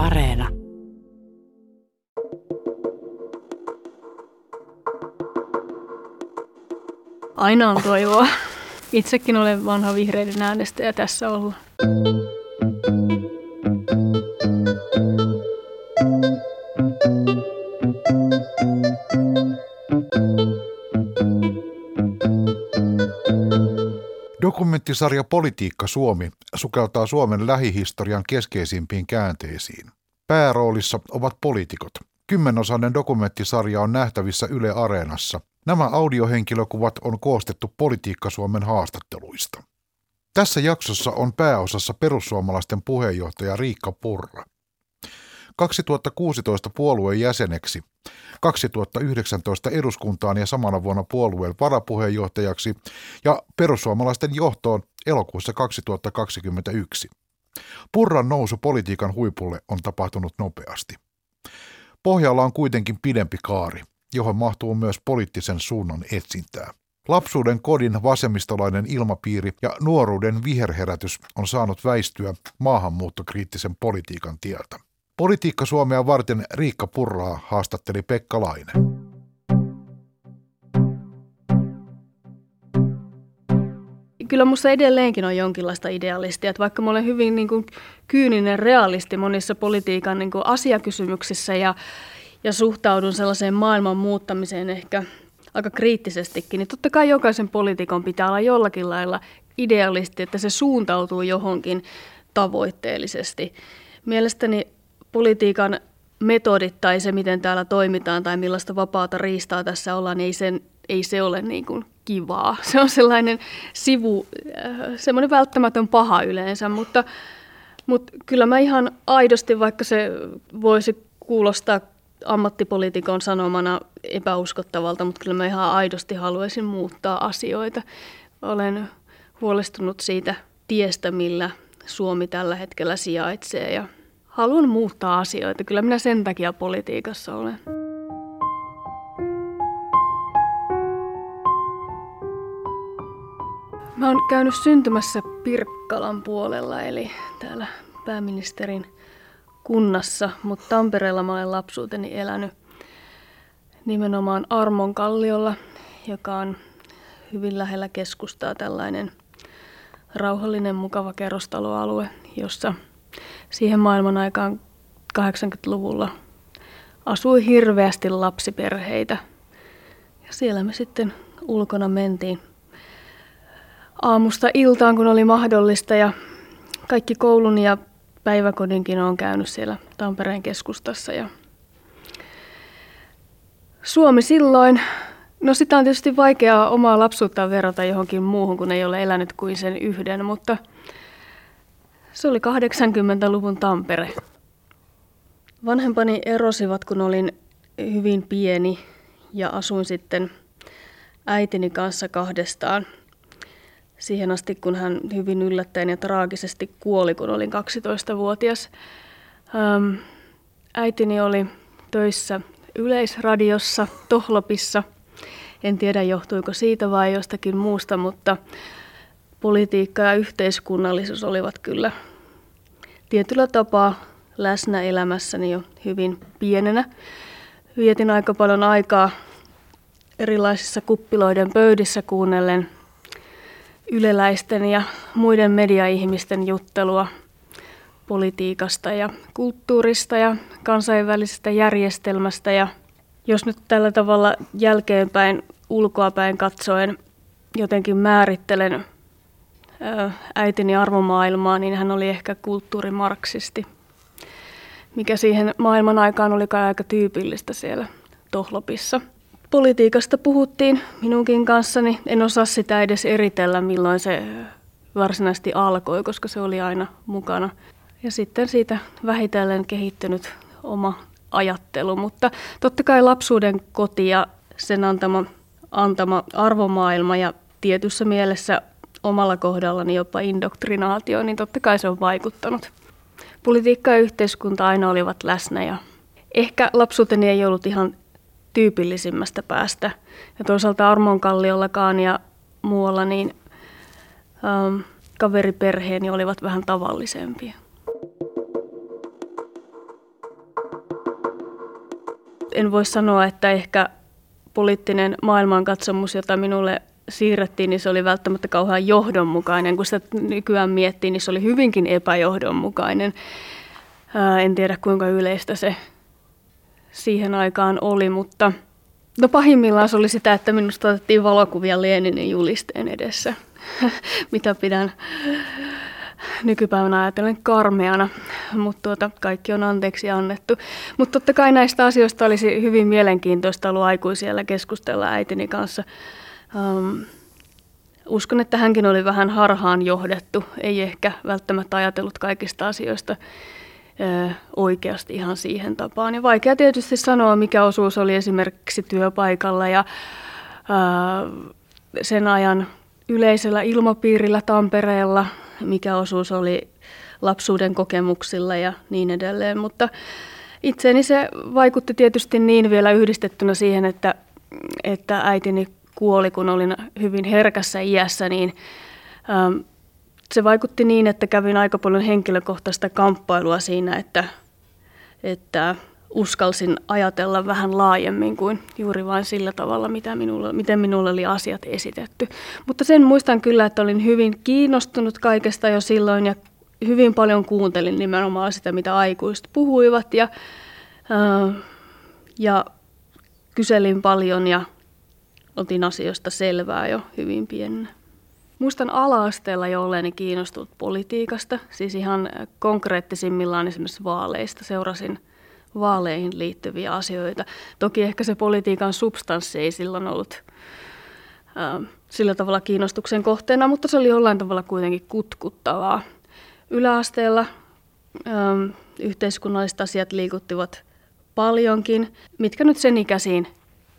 Areena. Aina on toivoa. Itsekin olen vanha vihreiden äänestäjä tässä olla. Dokumenttisarja Politiikka Suomi sukeltaa Suomen lähihistorian keskeisimpiin käänteisiin. Pääroolissa ovat poliitikot. Kymmenosainen dokumenttisarja on nähtävissä Yle Areenassa. Nämä audiohenkilökuvat on koostettu Politiikka Suomen haastatteluista. Tässä jaksossa on pääosassa perussuomalaisten puheenjohtaja Riikka Purra. 2016 puolueen jäseneksi, 2019 eduskuntaan ja samana vuonna puolueen varapuheenjohtajaksi ja perussuomalaisten johtoon elokuussa 2021. Purran nousu politiikan huipulle on tapahtunut nopeasti. Pohjalla on kuitenkin pidempi kaari, johon mahtuu myös poliittisen suunnan etsintää. Lapsuuden kodin vasemmistolainen ilmapiiri ja nuoruuden viherherätys on saanut väistyä maahanmuuttokriittisen politiikan tieltä. Politiikka Suomea varten Riikka Purraa haastatteli Pekka Laine. Kyllä minusta edelleenkin on jonkinlaista idealistia, että vaikka mä olen hyvin niin kuin, kyyninen realisti monissa politiikan niin kuin, asiakysymyksissä ja, ja suhtaudun sellaiseen maailman muuttamiseen ehkä aika kriittisestikin, niin totta kai jokaisen poliitikon pitää olla jollakin lailla idealisti, että se suuntautuu johonkin tavoitteellisesti. Mielestäni politiikan metodit tai se, miten täällä toimitaan tai millaista vapaata riistaa tässä ollaan, niin ei, sen, ei se ole niin kuin kivaa. Se on sellainen sivu, äh, semmoinen välttämätön paha yleensä, mutta, mutta kyllä mä ihan aidosti, vaikka se voisi kuulostaa ammattipolitiikon sanomana epäuskottavalta, mutta kyllä mä ihan aidosti haluaisin muuttaa asioita. Olen huolestunut siitä tiestä, millä Suomi tällä hetkellä sijaitsee ja haluan muuttaa asioita. Kyllä minä sen takia politiikassa olen. Mä oon käynyt syntymässä Pirkkalan puolella, eli täällä pääministerin kunnassa, mutta Tampereella mä olen lapsuuteni elänyt nimenomaan Armon kalliolla, joka on hyvin lähellä keskustaa tällainen rauhallinen, mukava kerrostaloalue, jossa – siihen maailman aikaan 80-luvulla asui hirveästi lapsiperheitä. Ja siellä me sitten ulkona mentiin aamusta iltaan, kun oli mahdollista. Ja kaikki koulun ja päiväkodinkin on käynyt siellä Tampereen keskustassa. Ja Suomi silloin, no sitä on tietysti vaikeaa omaa lapsuuttaan verrata johonkin muuhun, kun ei ole elänyt kuin sen yhden, mutta – se oli 80-luvun Tampere. Vanhempani erosivat, kun olin hyvin pieni ja asuin sitten äitini kanssa kahdestaan siihen asti, kun hän hyvin yllättäen ja traagisesti kuoli, kun olin 12-vuotias. Ähm, äitini oli töissä yleisradiossa Tohlopissa. En tiedä johtuiko siitä vai jostakin muusta, mutta politiikka ja yhteiskunnallisuus olivat kyllä tietyllä tapaa läsnä elämässäni jo hyvin pienenä. Vietin aika paljon aikaa erilaisissa kuppiloiden pöydissä kuunnellen yleläisten ja muiden mediaihmisten juttelua politiikasta ja kulttuurista ja kansainvälisestä järjestelmästä. Ja jos nyt tällä tavalla jälkeenpäin ulkoapäin katsoen jotenkin määrittelen äitini arvomaailmaa, niin hän oli ehkä kulttuurimarksisti, mikä siihen maailman aikaan oli aika tyypillistä siellä Tohlopissa. Politiikasta puhuttiin minunkin kanssani. En osaa sitä edes eritellä, milloin se varsinaisesti alkoi, koska se oli aina mukana. Ja sitten siitä vähitellen kehittynyt oma ajattelu, mutta totta kai lapsuuden koti ja sen antama, antama arvomaailma ja tietyssä mielessä omalla kohdallani jopa indoktrinaatio, niin totta kai se on vaikuttanut. Politiikka ja yhteiskunta aina olivat läsnä ja ehkä lapsuuteni ei ollut ihan tyypillisimmästä päästä. Ja toisaalta Armonkalliollakaan ja muualla niin ähm, kaveriperheeni olivat vähän tavallisempia. en voi sanoa, että ehkä poliittinen maailmankatsomus, jota minulle siirrettiin, niin se oli välttämättä kauhean johdonmukainen. Kun sitä nykyään miettii, niin se oli hyvinkin epäjohdonmukainen. Ää, en tiedä kuinka yleistä se siihen aikaan oli, mutta no pahimmillaan se oli sitä, että minusta otettiin valokuvia Leninin julisteen edessä, mitä pidän nykypäivänä ajatellen karmeana, mutta tuota, kaikki on anteeksi annettu. Mutta totta kai näistä asioista olisi hyvin mielenkiintoista ollut aikuisiellä keskustella äitini kanssa. Um, uskon, että hänkin oli vähän harhaan johdettu, ei ehkä välttämättä ajatellut kaikista asioista oikeasti ihan siihen tapaan. Ja vaikea tietysti sanoa, mikä osuus oli esimerkiksi työpaikalla ja ö, sen ajan yleisellä ilmapiirillä Tampereella, mikä osuus oli lapsuuden kokemuksilla ja niin edelleen. Mutta itseeni se vaikutti tietysti niin vielä yhdistettynä siihen, että, että äitini kuoli, kun olin hyvin herkässä iässä, niin ähm, se vaikutti niin, että kävin aika paljon henkilökohtaista kamppailua siinä, että, että uskalsin ajatella vähän laajemmin kuin juuri vain sillä tavalla, mitä minulle, miten minulle oli asiat esitetty. Mutta sen muistan kyllä, että olin hyvin kiinnostunut kaikesta jo silloin ja hyvin paljon kuuntelin nimenomaan sitä, mitä aikuiset puhuivat ja, äh, ja kyselin paljon ja otin asioista selvää jo hyvin pienenä. Muistan ala-asteella jo olleeni kiinnostunut politiikasta, siis ihan konkreettisimmillaan esimerkiksi vaaleista. Seurasin vaaleihin liittyviä asioita. Toki ehkä se politiikan substanssi ei silloin ollut ää, sillä tavalla kiinnostuksen kohteena, mutta se oli jollain tavalla kuitenkin kutkuttavaa. Yläasteella ää, yhteiskunnalliset asiat liikuttivat paljonkin, mitkä nyt sen ikäisiin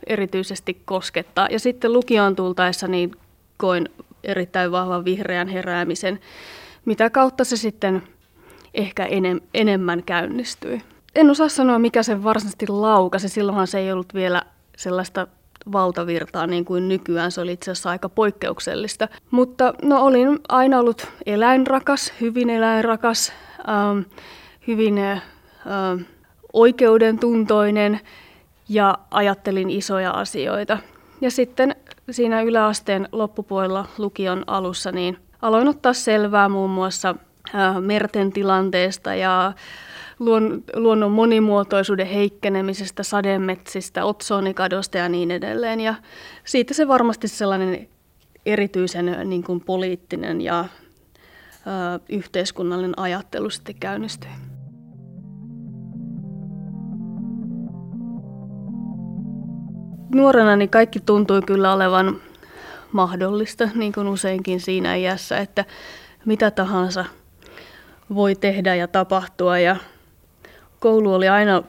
erityisesti koskettaa. Ja sitten lukioon tultaessa niin koin erittäin vahvan vihreän heräämisen, mitä kautta se sitten ehkä enem, enemmän käynnistyi. En osaa sanoa, mikä se varsinaisesti laukasi. Silloinhan se ei ollut vielä sellaista valtavirtaa niin kuin nykyään. Se oli itse asiassa aika poikkeuksellista. Mutta no, olin aina ollut eläinrakas, hyvin eläinrakas, ähm, hyvin äh, oikeudentuntoinen ja ajattelin isoja asioita. Ja sitten siinä yläasteen loppupuolella lukion alussa niin aloin ottaa selvää muun muassa merten tilanteesta ja luon, luonnon monimuotoisuuden heikkenemisestä, sademetsistä, otsonikadosta ja niin edelleen. Ja siitä se varmasti sellainen erityisen niin kuin poliittinen ja ö, yhteiskunnallinen ajattelu sitten käynnistyi. Nuorena niin kaikki tuntui kyllä olevan mahdollista, niin kuin useinkin siinä iässä, että mitä tahansa voi tehdä ja tapahtua. Ja koulu oli aina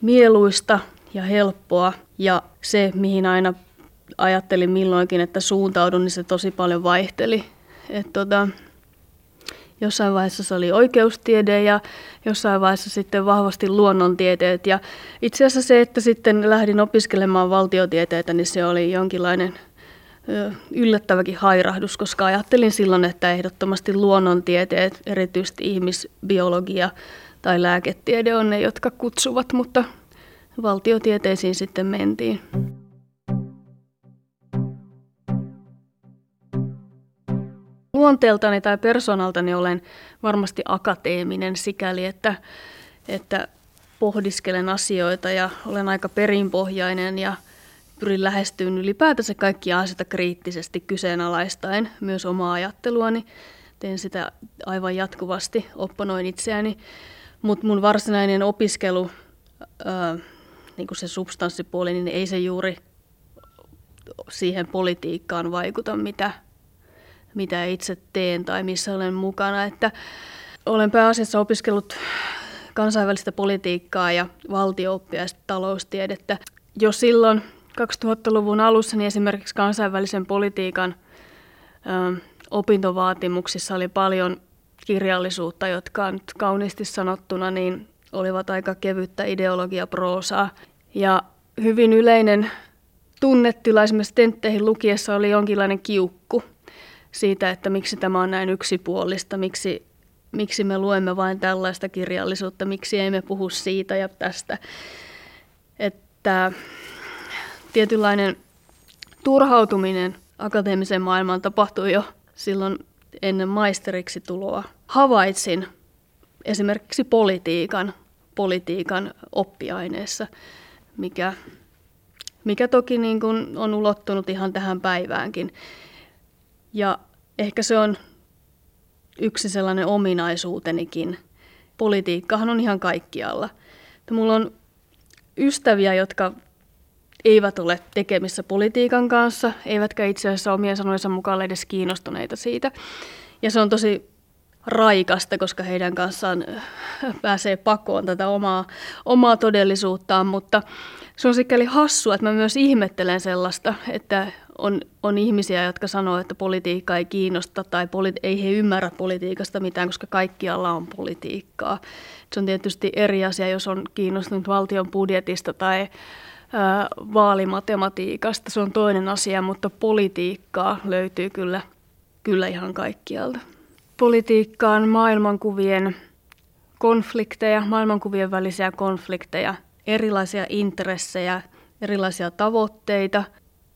mieluista ja helppoa ja se, mihin aina ajattelin milloinkin, että suuntaudun, niin se tosi paljon vaihteli. Et tota, Jossain vaiheessa se oli oikeustiede ja jossain vaiheessa sitten vahvasti luonnontieteet. Ja itse asiassa se, että sitten lähdin opiskelemaan valtiotieteitä, niin se oli jonkinlainen yllättäväkin hairahdus, koska ajattelin silloin, että ehdottomasti luonnontieteet, erityisesti ihmisbiologia tai lääketiede on ne, jotka kutsuvat, mutta valtiotieteisiin sitten mentiin. Luonteeltani tai persoonaltani olen varmasti akateeminen sikäli, että, että pohdiskelen asioita ja olen aika perinpohjainen ja pyrin lähestyyn ylipäätänsä kaikkia asioita kriittisesti kyseenalaistaen myös omaa ajatteluani. Teen sitä aivan jatkuvasti, opponoin itseäni. Mutta mun varsinainen opiskelu, ää, niin kuin se substanssipuoli, niin ei se juuri siihen politiikkaan vaikuta, mitä mitä itse teen tai missä olen mukana. Että olen pääasiassa opiskellut kansainvälistä politiikkaa ja valtiooppia ja taloustiedettä. Jo silloin 2000-luvun alussa niin esimerkiksi kansainvälisen politiikan ö, opintovaatimuksissa oli paljon kirjallisuutta, jotka nyt kauniisti sanottuna niin olivat aika kevyttä ideologiaproosaa. Ja hyvin yleinen tunnetila esimerkiksi tentteihin lukiessa oli jonkinlainen kiukku siitä, että miksi tämä on näin yksipuolista, miksi, miksi me luemme vain tällaista kirjallisuutta, miksi emme puhu siitä ja tästä. että tietynlainen turhautuminen akateemiseen maailmaan tapahtui jo silloin ennen maisteriksi tuloa. Havaitsin esimerkiksi politiikan, politiikan oppiaineessa, mikä, mikä toki niin kuin on ulottunut ihan tähän päiväänkin. Ja ehkä se on yksi sellainen ominaisuutenikin. Politiikkahan on ihan kaikkialla. Että mulla on ystäviä, jotka eivät ole tekemissä politiikan kanssa, eivätkä itse asiassa omien sanojensa mukaan edes kiinnostuneita siitä. Ja se on tosi raikasta, koska heidän kanssaan äh, pääsee pakoon tätä omaa, omaa todellisuuttaan, mutta se on sikäli hassua, että mä myös ihmettelen sellaista, että on, on ihmisiä, jotka sanoo, että politiikka ei kiinnosta tai poli- ei he ymmärrä politiikasta mitään, koska kaikkialla on politiikkaa. Se on tietysti eri asia, jos on kiinnostunut valtion budjetista tai ää, vaalimatematiikasta. Se on toinen asia, mutta politiikkaa löytyy kyllä, kyllä ihan kaikkialta. Politiikkaan maailmankuvien konflikteja, maailmankuvien välisiä konflikteja, erilaisia intressejä, erilaisia tavoitteita,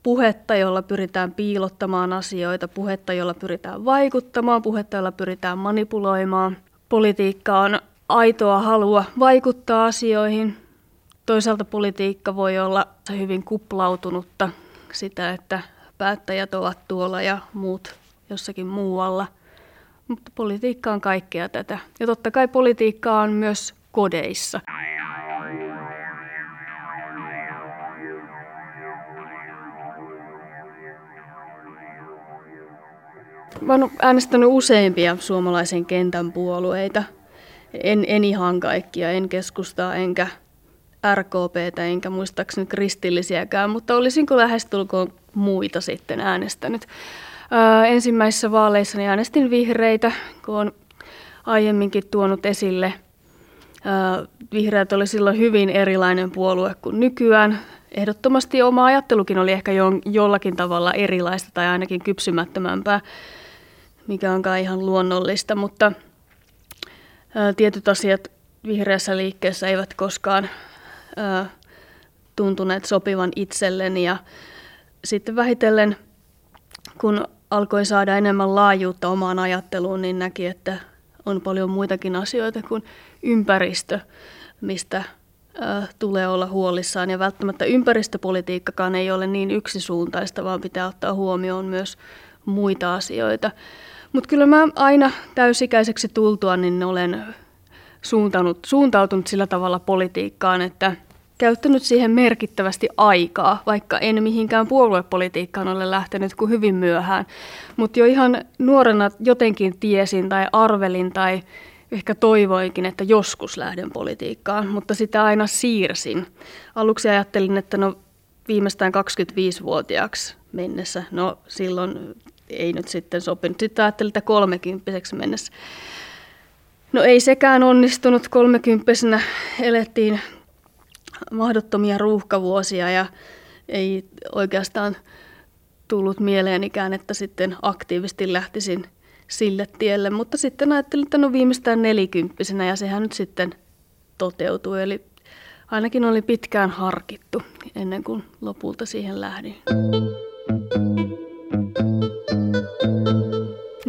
puhetta, jolla pyritään piilottamaan asioita, puhetta, jolla pyritään vaikuttamaan, puhetta, jolla pyritään manipuloimaan. Politiikka on aitoa halua vaikuttaa asioihin. Toisaalta politiikka voi olla hyvin kuplautunutta sitä, että päättäjät ovat tuolla ja muut jossakin muualla. Mutta politiikka on kaikkea tätä. Ja totta kai politiikka on myös kodeissa. Mä oon äänestänyt useimpia suomalaisen kentän puolueita. En, en ihan kaikkia, en keskustaa enkä RKPtä enkä muistaakseni kristillisiäkään, mutta olisinko lähestulkoon muita sitten äänestänyt. Öö, ensimmäisissä vaaleissa niin äänestin vihreitä, kun on aiemminkin tuonut esille. Öö, vihreät oli silloin hyvin erilainen puolue kuin nykyään. Ehdottomasti oma ajattelukin oli ehkä jo, jollakin tavalla erilaista tai ainakin kypsymättömämpää mikä on ihan luonnollista, mutta tietyt asiat vihreässä liikkeessä eivät koskaan tuntuneet sopivan itselleni ja sitten vähitellen, kun alkoi saada enemmän laajuutta omaan ajatteluun, niin näki, että on paljon muitakin asioita kuin ympäristö, mistä tulee olla huolissaan. Ja välttämättä ympäristöpolitiikkakaan ei ole niin yksisuuntaista, vaan pitää ottaa huomioon myös muita asioita. Mutta kyllä mä aina täysikäiseksi tultua, niin olen suuntanut, suuntautunut sillä tavalla politiikkaan, että käyttänyt siihen merkittävästi aikaa, vaikka en mihinkään puoluepolitiikkaan ole lähtenyt kuin hyvin myöhään. Mutta jo ihan nuorena jotenkin tiesin tai arvelin tai ehkä toivoinkin, että joskus lähden politiikkaan, mutta sitä aina siirsin. Aluksi ajattelin, että no viimeistään 25-vuotiaaksi mennessä, no silloin ei nyt sitten sopinut. Sitten ajattelin, että kolmekymppiseksi mennessä. No ei sekään onnistunut. Kolmekymppisenä elettiin mahdottomia ruuhkavuosia ja ei oikeastaan tullut mieleenikään, että sitten aktiivisesti lähtisin sille tielle. Mutta sitten ajattelin, että no viimeistään nelikymppisenä ja sehän nyt sitten toteutui. Eli ainakin oli pitkään harkittu ennen kuin lopulta siihen lähdin.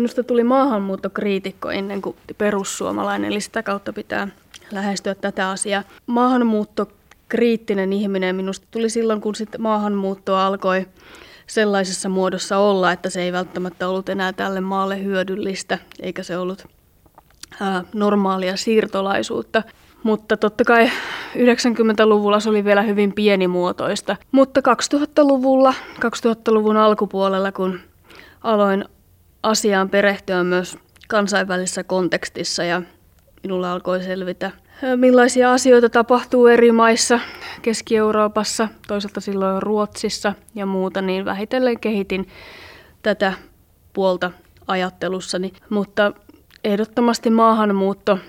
Minusta tuli maahanmuuttokriitikko ennen kuin perussuomalainen, eli sitä kautta pitää lähestyä tätä asiaa. Maahanmuuttokriittinen ihminen minusta tuli silloin, kun sitten maahanmuutto alkoi sellaisessa muodossa olla, että se ei välttämättä ollut enää tälle maalle hyödyllistä, eikä se ollut ää, normaalia siirtolaisuutta. Mutta totta kai 90-luvulla se oli vielä hyvin pienimuotoista. Mutta 2000-luvulla, 2000-luvun alkupuolella, kun aloin asiaan perehtyä myös kansainvälisessä kontekstissa ja minulla alkoi selvitä, millaisia asioita tapahtuu eri maissa, Keski-Euroopassa, toisaalta silloin Ruotsissa ja muuta, niin vähitellen kehitin tätä puolta ajattelussani. Mutta ehdottomasti maahanmuutto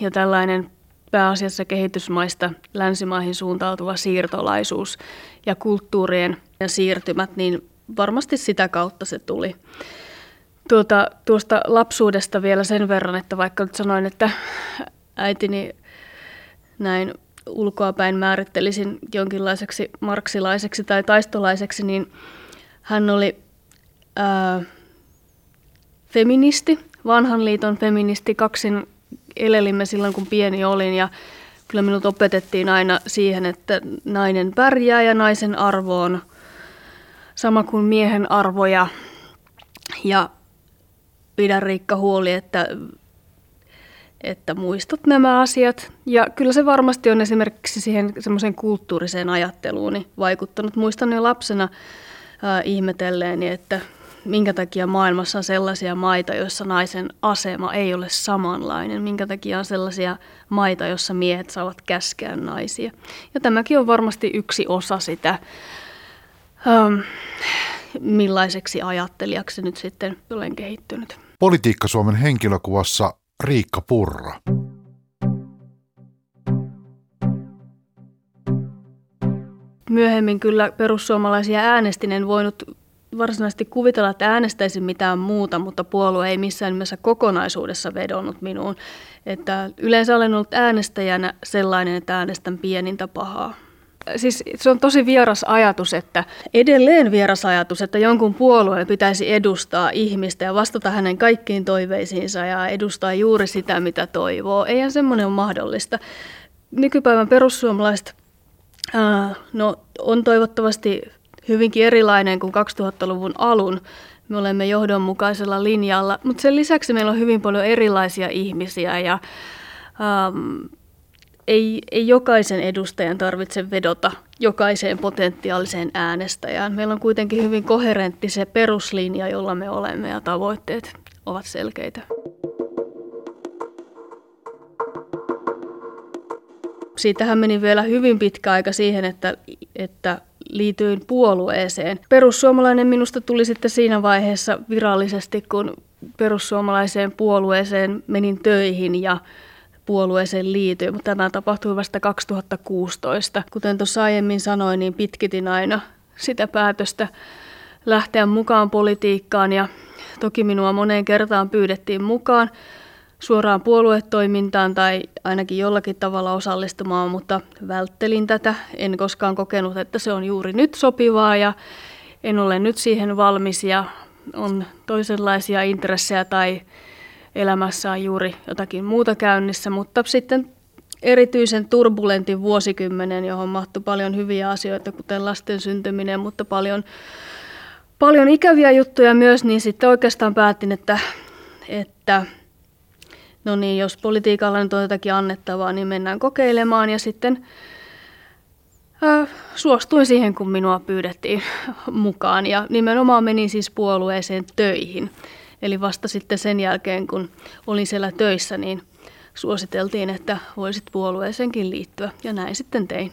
ja tällainen pääasiassa kehitysmaista länsimaihin suuntautuva siirtolaisuus ja kulttuurien ja siirtymät, niin varmasti sitä kautta se tuli. Tuota, tuosta lapsuudesta vielä sen verran, että vaikka nyt sanoin, että äitini näin ulkoapäin määrittelisin jonkinlaiseksi marksilaiseksi tai taistolaiseksi, niin hän oli ää, feministi, vanhan liiton feministi. Kaksin elelimme silloin, kun pieni olin ja kyllä minut opetettiin aina siihen, että nainen pärjää ja naisen arvo on sama kuin miehen arvo ja, ja pidä Riikka huoli, että, että muistat nämä asiat. Ja kyllä se varmasti on esimerkiksi siihen semmoiseen kulttuuriseen ajatteluun vaikuttanut. Muistan jo lapsena ää, ihmetelleeni, että minkä takia maailmassa on sellaisia maita, joissa naisen asema ei ole samanlainen, minkä takia on sellaisia maita, joissa miehet saavat käskeä naisia. Ja tämäkin on varmasti yksi osa sitä, ähm, millaiseksi ajattelijaksi nyt sitten olen kehittynyt. Politiikka Suomen henkilökuvassa Riikka Purra. Myöhemmin kyllä perussuomalaisia äänestin, en voinut varsinaisesti kuvitella, että äänestäisin mitään muuta, mutta puolue ei missään nimessä kokonaisuudessa vedonnut minuun. Että yleensä olen ollut äänestäjänä sellainen, että äänestän pienintä pahaa. Siis se on tosi vieras ajatus, että edelleen vieras ajatus, että jonkun puolueen pitäisi edustaa ihmistä ja vastata hänen kaikkiin toiveisiinsa ja edustaa juuri sitä, mitä toivoo. Eihän semmoinen ole mahdollista. Nykypäivän perussuomalaiset no, on toivottavasti hyvinkin erilainen kuin 2000-luvun alun. Me olemme johdonmukaisella linjalla, mutta sen lisäksi meillä on hyvin paljon erilaisia ihmisiä ja ähm, ei, ei jokaisen edustajan tarvitse vedota jokaiseen potentiaaliseen äänestäjään. Meillä on kuitenkin hyvin koherentti se peruslinja, jolla me olemme ja tavoitteet ovat selkeitä. Siitähän meni vielä hyvin pitkä aika siihen, että, että liityin puolueeseen. Perussuomalainen minusta tuli sitten siinä vaiheessa virallisesti, kun perussuomalaiseen puolueeseen menin töihin ja puolueeseen liityin, mutta tämä tapahtui vasta 2016. Kuten tuossa aiemmin sanoin, niin pitkitin aina sitä päätöstä lähteä mukaan politiikkaan ja toki minua moneen kertaan pyydettiin mukaan, suoraan puoluetoimintaan tai ainakin jollakin tavalla osallistumaan, mutta välttelin tätä. En koskaan kokenut, että se on juuri nyt sopivaa ja en ole nyt siihen valmis ja on toisenlaisia intressejä tai elämässä on juuri jotakin muuta käynnissä, mutta sitten erityisen turbulentin vuosikymmenen, johon mahtui paljon hyviä asioita, kuten lasten syntyminen, mutta paljon, paljon ikäviä juttuja myös, niin sitten oikeastaan päätin, että, että no niin, jos politiikalla nyt on jotakin annettavaa, niin mennään kokeilemaan ja sitten äh, suostuin siihen, kun minua pyydettiin mukaan ja nimenomaan menin siis puolueeseen töihin. Eli vasta sitten sen jälkeen, kun olin siellä töissä, niin suositeltiin, että voisit puolueeseenkin liittyä ja näin sitten tein.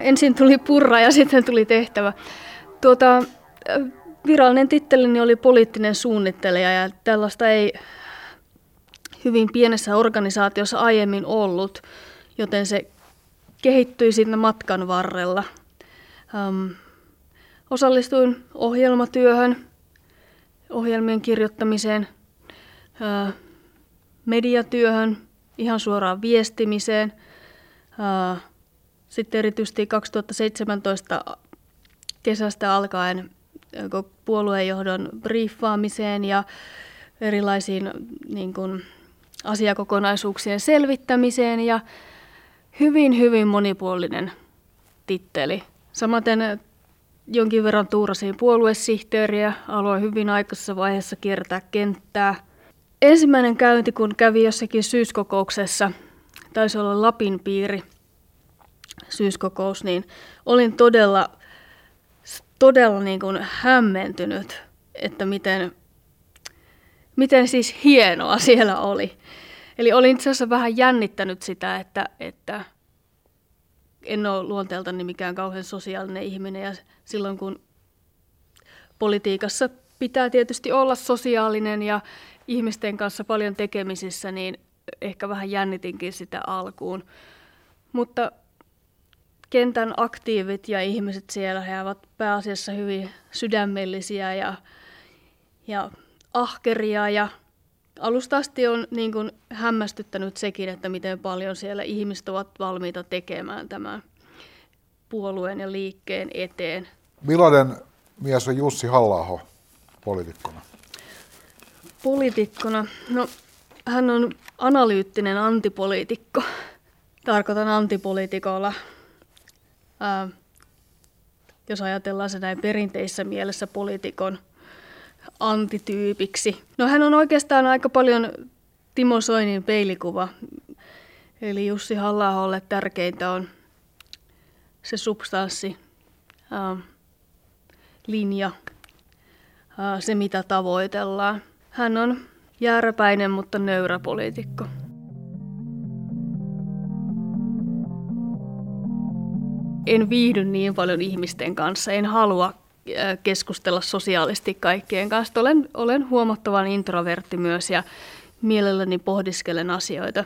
Ensin tuli purra ja sitten tuli tehtävä. Tuota, virallinen tittelini oli poliittinen suunnittelija ja tällaista ei hyvin pienessä organisaatiossa aiemmin ollut, joten se kehittyi siinä matkan varrella. Um, osallistuin ohjelmatyöhön, ohjelmien kirjoittamiseen, uh, mediatyöhön, ihan suoraan viestimiseen. Uh, sitten erityisesti 2017 kesästä alkaen puoluejohdon briefaamiseen ja erilaisiin niin kuin, asiakokonaisuuksien selvittämiseen ja hyvin, hyvin monipuolinen titteli. Samaten jonkin verran tuurasin puoluesihteeriä, aloin hyvin aikaisessa vaiheessa kiertää kenttää. Ensimmäinen käynti, kun kävi jossakin syyskokouksessa, taisi olla Lapin piiri syyskokous, niin olin todella, todella niin kuin hämmentynyt, että miten, miten siis hienoa siellä oli. Eli olin itse asiassa vähän jännittänyt sitä, että, että en ole luonteeltani mikään kauhean sosiaalinen ihminen ja silloin kun politiikassa pitää tietysti olla sosiaalinen ja ihmisten kanssa paljon tekemisissä, niin ehkä vähän jännitinkin sitä alkuun. Mutta kentän aktiivit ja ihmiset siellä, he ovat pääasiassa hyvin sydämellisiä ja, ja ahkeria ja alusta asti on niin kuin hämmästyttänyt sekin, että miten paljon siellä ihmiset ovat valmiita tekemään tämän puolueen ja liikkeen eteen. Millainen mies on Jussi halla poliitikkona? Poliitikkona? No, hän on analyyttinen antipoliitikko. Tarkoitan antipoliitikolla. Ää, jos ajatellaan se näin perinteisessä mielessä poliitikon antityypiksi. No hän on oikeastaan aika paljon Timo Soinin peilikuva. Eli Jussi halla tärkeintä on se substanssi, ää, linja, ää, se mitä tavoitellaan. Hän on jääräpäinen, mutta nöyrä poliitikko. En viihdy niin paljon ihmisten kanssa, en halua keskustella sosiaalisesti kaikkien kanssa. Olen, olen huomattavan introvertti myös ja mielelläni pohdiskelen asioita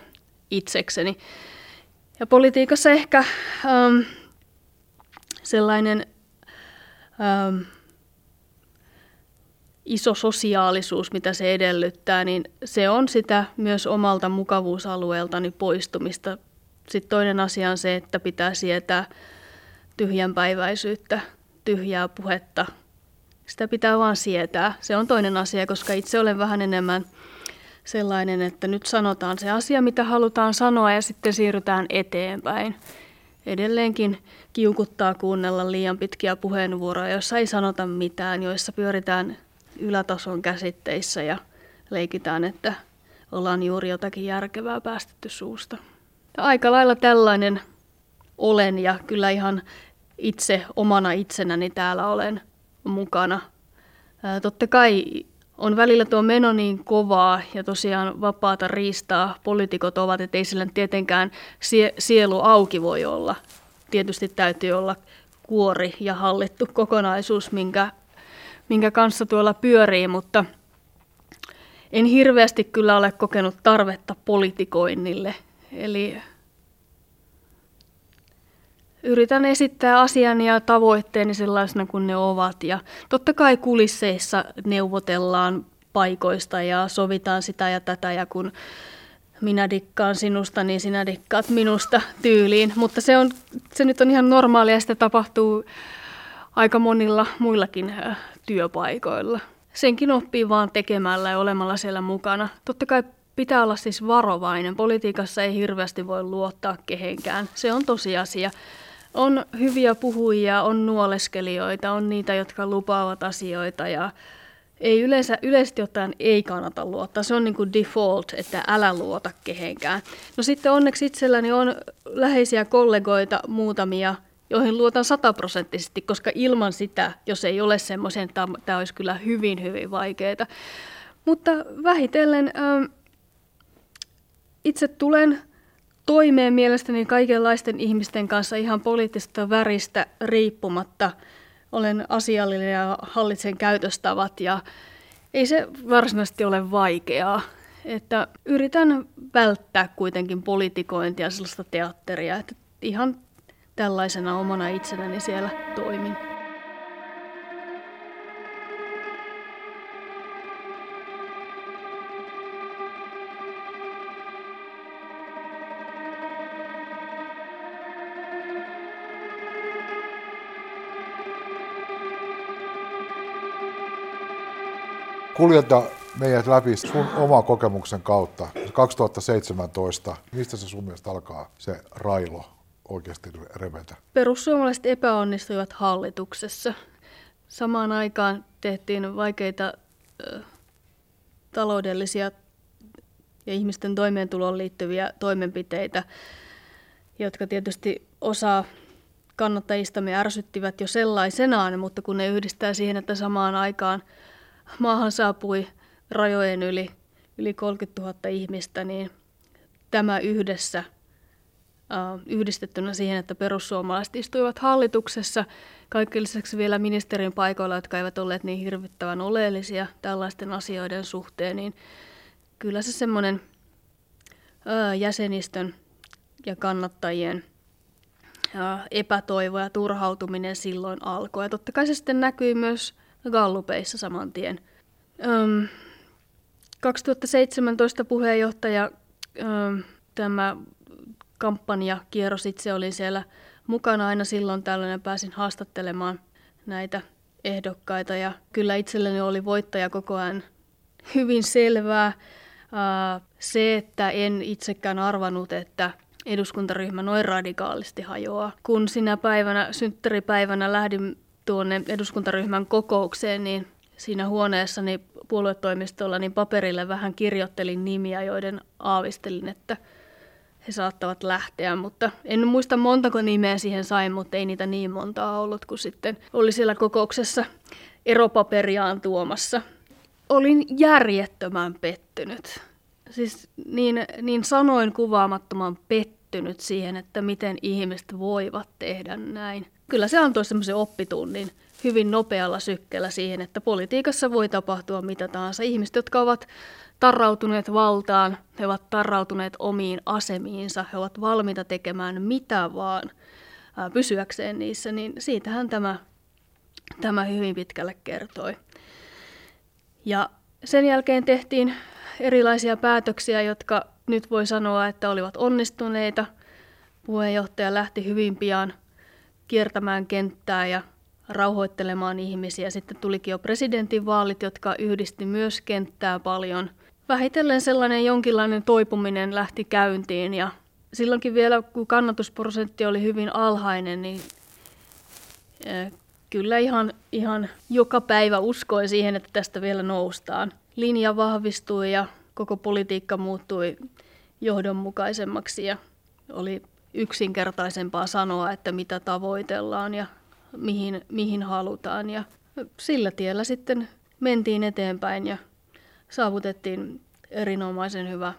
itsekseni. Ja politiikassa ehkä ähm, sellainen ähm, iso sosiaalisuus, mitä se edellyttää, niin se on sitä myös omalta mukavuusalueeltani poistumista. Sitten toinen asia on se, että pitää sietää tyhjänpäiväisyyttä, tyhjää puhetta. Sitä pitää vaan sietää. Se on toinen asia, koska itse olen vähän enemmän sellainen, että nyt sanotaan se asia, mitä halutaan sanoa ja sitten siirrytään eteenpäin. Edelleenkin kiukuttaa kuunnella liian pitkiä puheenvuoroja, joissa ei sanota mitään, joissa pyöritään ylätason käsitteissä ja leikitään, että ollaan juuri jotakin järkevää päästetty suusta. Aika lailla tällainen olen ja kyllä ihan itse omana itsenäni täällä olen mukana. Totta kai on välillä tuo meno niin kovaa ja tosiaan vapaata riistaa poliitikot ovat, että ei sillä tietenkään sie- sielu auki voi olla. Tietysti täytyy olla kuori ja hallittu kokonaisuus, minkä minkä kanssa tuolla pyörii, mutta en hirveästi kyllä ole kokenut tarvetta politikoinnille. Eli yritän esittää asian ja tavoitteeni sellaisena kuin ne ovat. Ja totta kai kulisseissa neuvotellaan paikoista ja sovitaan sitä ja tätä ja kun minä dikkaan sinusta, niin sinä dikkaat minusta tyyliin. Mutta se, on, se nyt on ihan normaalia ja sitä tapahtuu aika monilla muillakin työpaikoilla. Senkin oppii vaan tekemällä ja olemalla siellä mukana. Totta kai pitää olla siis varovainen. Politiikassa ei hirveästi voi luottaa kehenkään. Se on tosiasia. On hyviä puhujia, on nuoleskelijoita, on niitä, jotka lupaavat asioita ja ei yleensä, yleisesti ottaen ei kannata luottaa. Se on niin kuin default, että älä luota kehenkään. No sitten onneksi itselläni on läheisiä kollegoita muutamia, joihin luotan sataprosenttisesti, koska ilman sitä, jos ei ole semmoisen, tämä olisi kyllä hyvin, hyvin vaikeaa. Mutta vähitellen itse tulen toimeen mielestäni kaikenlaisten ihmisten kanssa ihan poliittisesta väristä riippumatta. Olen asiallinen ja hallitsen käytöstavat ja ei se varsinaisesti ole vaikeaa. Että yritän välttää kuitenkin politikointia sellaista teatteria, että ihan tällaisena omana itsenäni siellä toimin. Kuljeta meidät läpi sun oman kokemuksen kautta. 2017, mistä se sun mielestä alkaa se railo oikeasti revetä? Perussuomalaiset epäonnistuivat hallituksessa. Samaan aikaan tehtiin vaikeita ö, taloudellisia ja ihmisten toimeentuloon liittyviä toimenpiteitä, jotka tietysti osa kannattajistamme ärsyttivät jo sellaisenaan, mutta kun ne yhdistää siihen, että samaan aikaan maahan saapui rajojen yli, yli 30 000 ihmistä, niin tämä yhdessä – yhdistettynä siihen, että perussuomalaiset istuivat hallituksessa. Kaikki lisäksi vielä ministerin paikoilla, jotka eivät olleet niin hirvittävän oleellisia tällaisten asioiden suhteen, niin kyllä se semmoinen jäsenistön ja kannattajien epätoivo ja turhautuminen silloin alkoi. Ja totta kai se sitten näkyi myös gallupeissa saman tien. Öm, 2017 puheenjohtaja tämä kampanjakierros itse oli siellä mukana aina silloin tällöin pääsin haastattelemaan näitä ehdokkaita ja kyllä itselleni oli voittaja koko ajan hyvin selvää. Se, että en itsekään arvanut, että eduskuntaryhmä noin radikaalisti hajoaa. Kun sinä päivänä, synttäripäivänä lähdin tuonne eduskuntaryhmän kokoukseen, niin siinä huoneessani puoluetoimistolla niin paperille vähän kirjoittelin nimiä, joiden aavistelin, että he saattavat lähteä, mutta en muista montako nimeä siihen sain, mutta ei niitä niin montaa ollut, kun sitten oli siellä kokouksessa eropaperiaan tuomassa. Olin järjettömän pettynyt. Siis niin, niin sanoin kuvaamattoman pettynyt siihen, että miten ihmiset voivat tehdä näin. Kyllä se antoi semmoisen oppitunnin hyvin nopealla sykkeellä siihen, että politiikassa voi tapahtua mitä tahansa. Ihmiset, jotka ovat tarrautuneet valtaan, he ovat tarrautuneet omiin asemiinsa, he ovat valmiita tekemään mitä vaan pysyäkseen niissä, niin siitähän tämä, tämä hyvin pitkälle kertoi. Ja sen jälkeen tehtiin erilaisia päätöksiä, jotka nyt voi sanoa, että olivat onnistuneita. Puheenjohtaja lähti hyvin pian kiertämään kenttää ja rauhoittelemaan ihmisiä. Sitten tulikin jo presidentinvaalit, jotka yhdisti myös kenttää paljon. Vähitellen sellainen jonkinlainen toipuminen lähti käyntiin ja silloinkin vielä, kun kannatusprosentti oli hyvin alhainen, niin kyllä ihan, ihan joka päivä uskoin siihen, että tästä vielä noustaan. Linja vahvistui ja koko politiikka muuttui johdonmukaisemmaksi ja oli yksinkertaisempaa sanoa, että mitä tavoitellaan ja mihin, mihin halutaan. Ja sillä tiellä sitten mentiin eteenpäin ja saavutettiin erinomaisen hyvä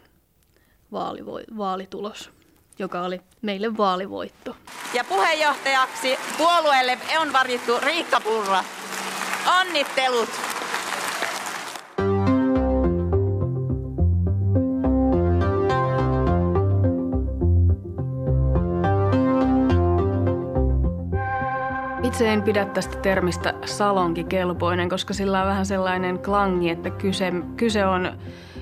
vaalivoi- vaalitulos, joka oli meille vaalivoitto. Ja puheenjohtajaksi puolueelle on varittu Riikka Purra. Onnittelut! Itse en pidä tästä termistä salonkikelpoinen, koska sillä on vähän sellainen klangi, että kyse, kyse on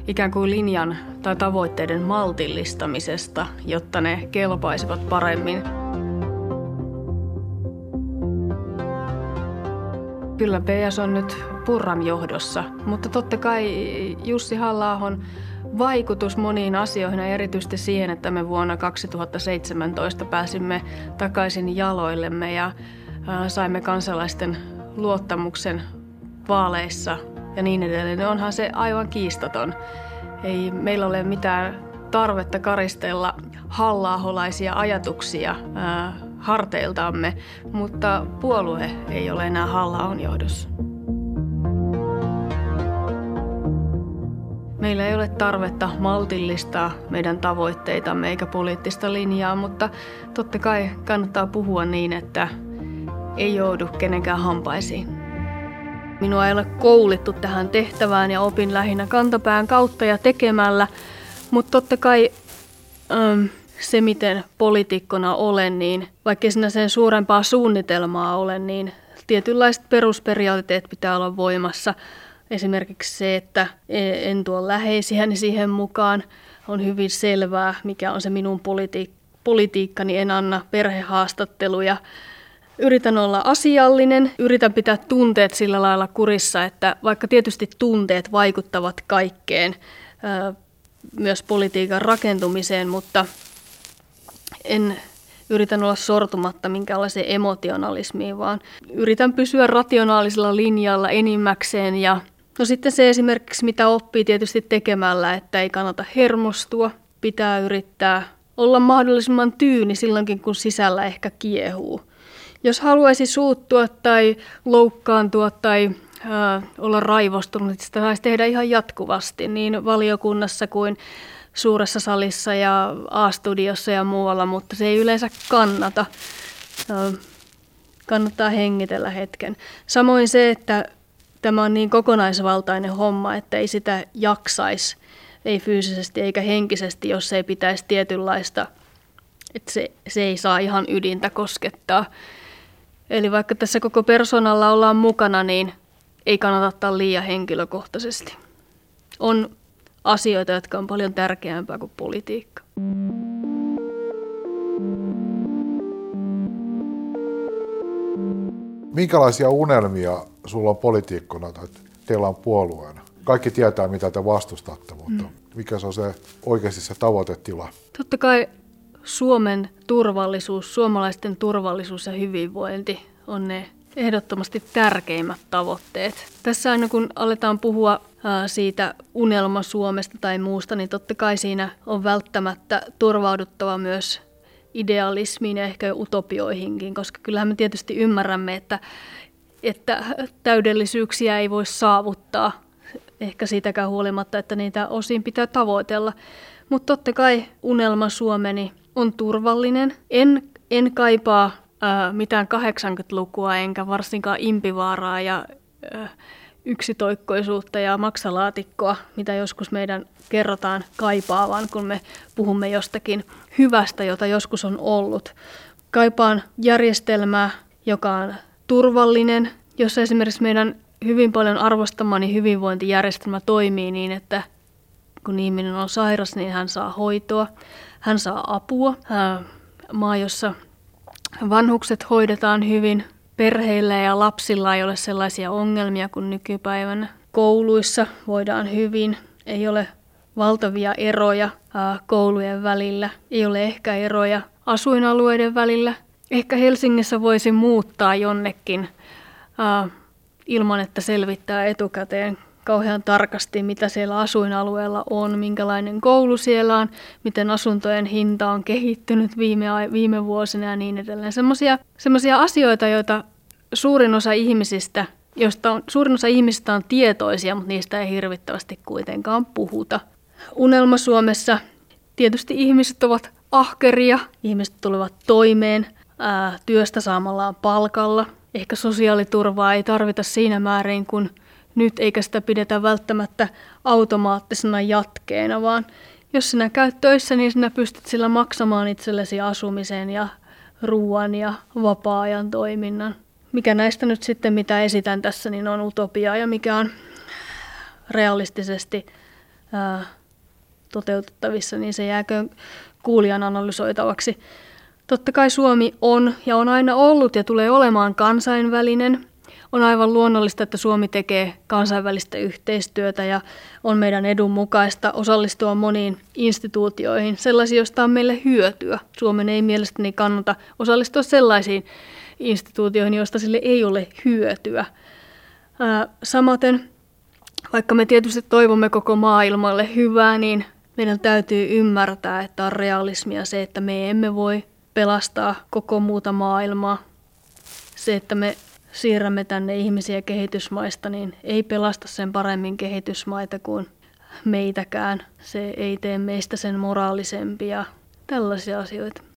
ikään kuin linjan tai tavoitteiden maltillistamisesta, jotta ne kelpaisivat paremmin. Kyllä PS on nyt Purran johdossa, mutta totta kai Jussi halla vaikutus moniin asioihin ja erityisesti siihen, että me vuonna 2017 pääsimme takaisin jaloillemme ja saimme kansalaisten luottamuksen vaaleissa ja niin edelleen, onhan se aivan kiistaton. Ei meillä ole mitään tarvetta karistella halla ajatuksia ää, harteiltamme, mutta puolue ei ole enää halla johdossa. Meillä ei ole tarvetta maltillistaa meidän tavoitteitamme eikä poliittista linjaa, mutta totta kai kannattaa puhua niin, että ei joudu kenenkään hampaisiin. Minua ei ole koulittu tähän tehtävään ja opin lähinnä kantapään kautta ja tekemällä, mutta totta kai äm, se, miten poliitikkona olen, niin vaikka sinä sen suurempaa suunnitelmaa ole, niin tietynlaiset perusperiaatteet pitää olla voimassa. Esimerkiksi se, että e, en tuo läheisiäni siihen mukaan, on hyvin selvää, mikä on se minun politi- politiikkani. En anna perhehaastatteluja, Yritän olla asiallinen, yritän pitää tunteet sillä lailla kurissa, että vaikka tietysti tunteet vaikuttavat kaikkeen, myös politiikan rakentumiseen, mutta en yritän olla sortumatta minkäänlaiseen emotionalismiin, vaan yritän pysyä rationaalisella linjalla enimmäkseen ja No sitten se esimerkiksi, mitä oppii tietysti tekemällä, että ei kannata hermostua, pitää yrittää olla mahdollisimman tyyni silloinkin, kun sisällä ehkä kiehuu. Jos haluaisi suuttua tai loukkaantua tai äh, olla raivostunut, niin sitä saisi tehdä ihan jatkuvasti niin valiokunnassa kuin suuressa salissa ja A-studiossa ja muualla, mutta se ei yleensä kannata. Äh, kannattaa hengitellä hetken. Samoin se, että tämä on niin kokonaisvaltainen homma, että ei sitä jaksaisi, ei fyysisesti eikä henkisesti, jos ei pitäisi tietynlaista, että se, se ei saa ihan ydintä koskettaa. Eli vaikka tässä koko persoonalla ollaan mukana, niin ei kannata ottaa liian henkilökohtaisesti. On asioita, jotka on paljon tärkeämpää kuin politiikka. Minkälaisia unelmia sulla on politiikkona tai teillä on puolueena? Kaikki tietää, mitä te vastustatte, mutta mm. mikä se on se oikeasti se tavoitetila? Totta kai Suomen turvallisuus, suomalaisten turvallisuus ja hyvinvointi on ne ehdottomasti tärkeimmät tavoitteet. Tässä aina kun aletaan puhua siitä unelma Suomesta tai muusta, niin totta kai siinä on välttämättä turvauduttava myös idealismiin ja ehkä utopioihinkin, koska kyllähän me tietysti ymmärrämme, että, että täydellisyyksiä ei voi saavuttaa, ehkä siitäkään huolimatta, että niitä osin pitää tavoitella. Mutta totta kai unelma Suomeni on turvallinen. En, en kaipaa ää, mitään 80-lukua enkä varsinkaan impivaaraa ja ää, yksitoikkoisuutta ja maksalaatikkoa, mitä joskus meidän kerrotaan kaipaavan, kun me puhumme jostakin hyvästä, jota joskus on ollut. Kaipaan järjestelmää, joka on turvallinen, jossa esimerkiksi meidän hyvin paljon arvostamani hyvinvointijärjestelmä toimii niin, että kun ihminen on sairas, niin hän saa hoitoa, hän saa apua. Maa, jossa vanhukset hoidetaan hyvin, perheillä ja lapsilla ei ole sellaisia ongelmia kuin nykypäivänä. Kouluissa voidaan hyvin, ei ole valtavia eroja koulujen välillä, ei ole ehkä eroja asuinalueiden välillä. Ehkä Helsingissä voisi muuttaa jonnekin ilman, että selvittää etukäteen kauhean tarkasti, mitä siellä asuinalueella on, minkälainen koulu siellä on, miten asuntojen hinta on kehittynyt viime, viime vuosina ja niin edelleen. Semmoisia asioita, joita suurin osa ihmisistä, joista on, suurin osa ihmisistä on tietoisia, mutta niistä ei hirvittävästi kuitenkaan puhuta. Unelma Suomessa tietysti ihmiset ovat ahkeria, ihmiset tulevat toimeen ää, työstä saamallaan palkalla. Ehkä sosiaaliturvaa ei tarvita siinä määrin kuin nyt, eikä sitä pidetä välttämättä automaattisena jatkeena, vaan jos sinä käyt töissä, niin sinä pystyt sillä maksamaan itsellesi asumisen ja ruoan ja vapaa-ajan toiminnan. Mikä näistä nyt sitten, mitä esitän tässä, niin on utopiaa ja mikä on realistisesti ää, toteutettavissa, niin se jääköön kuulijan analysoitavaksi. Totta kai Suomi on ja on aina ollut ja tulee olemaan kansainvälinen. On aivan luonnollista, että Suomi tekee kansainvälistä yhteistyötä ja on meidän edun mukaista osallistua moniin instituutioihin, sellaisiin, joista on meille hyötyä. Suomen ei mielestäni kannata osallistua sellaisiin instituutioihin, joista sille ei ole hyötyä. Samaten, vaikka me tietysti toivomme koko maailmalle hyvää, niin meidän täytyy ymmärtää, että on realismia se, että me emme voi pelastaa koko muuta maailmaa. Se, että me siirrämme tänne ihmisiä kehitysmaista, niin ei pelasta sen paremmin kehitysmaita kuin meitäkään. Se ei tee meistä sen moraalisempia. Tällaisia asioita.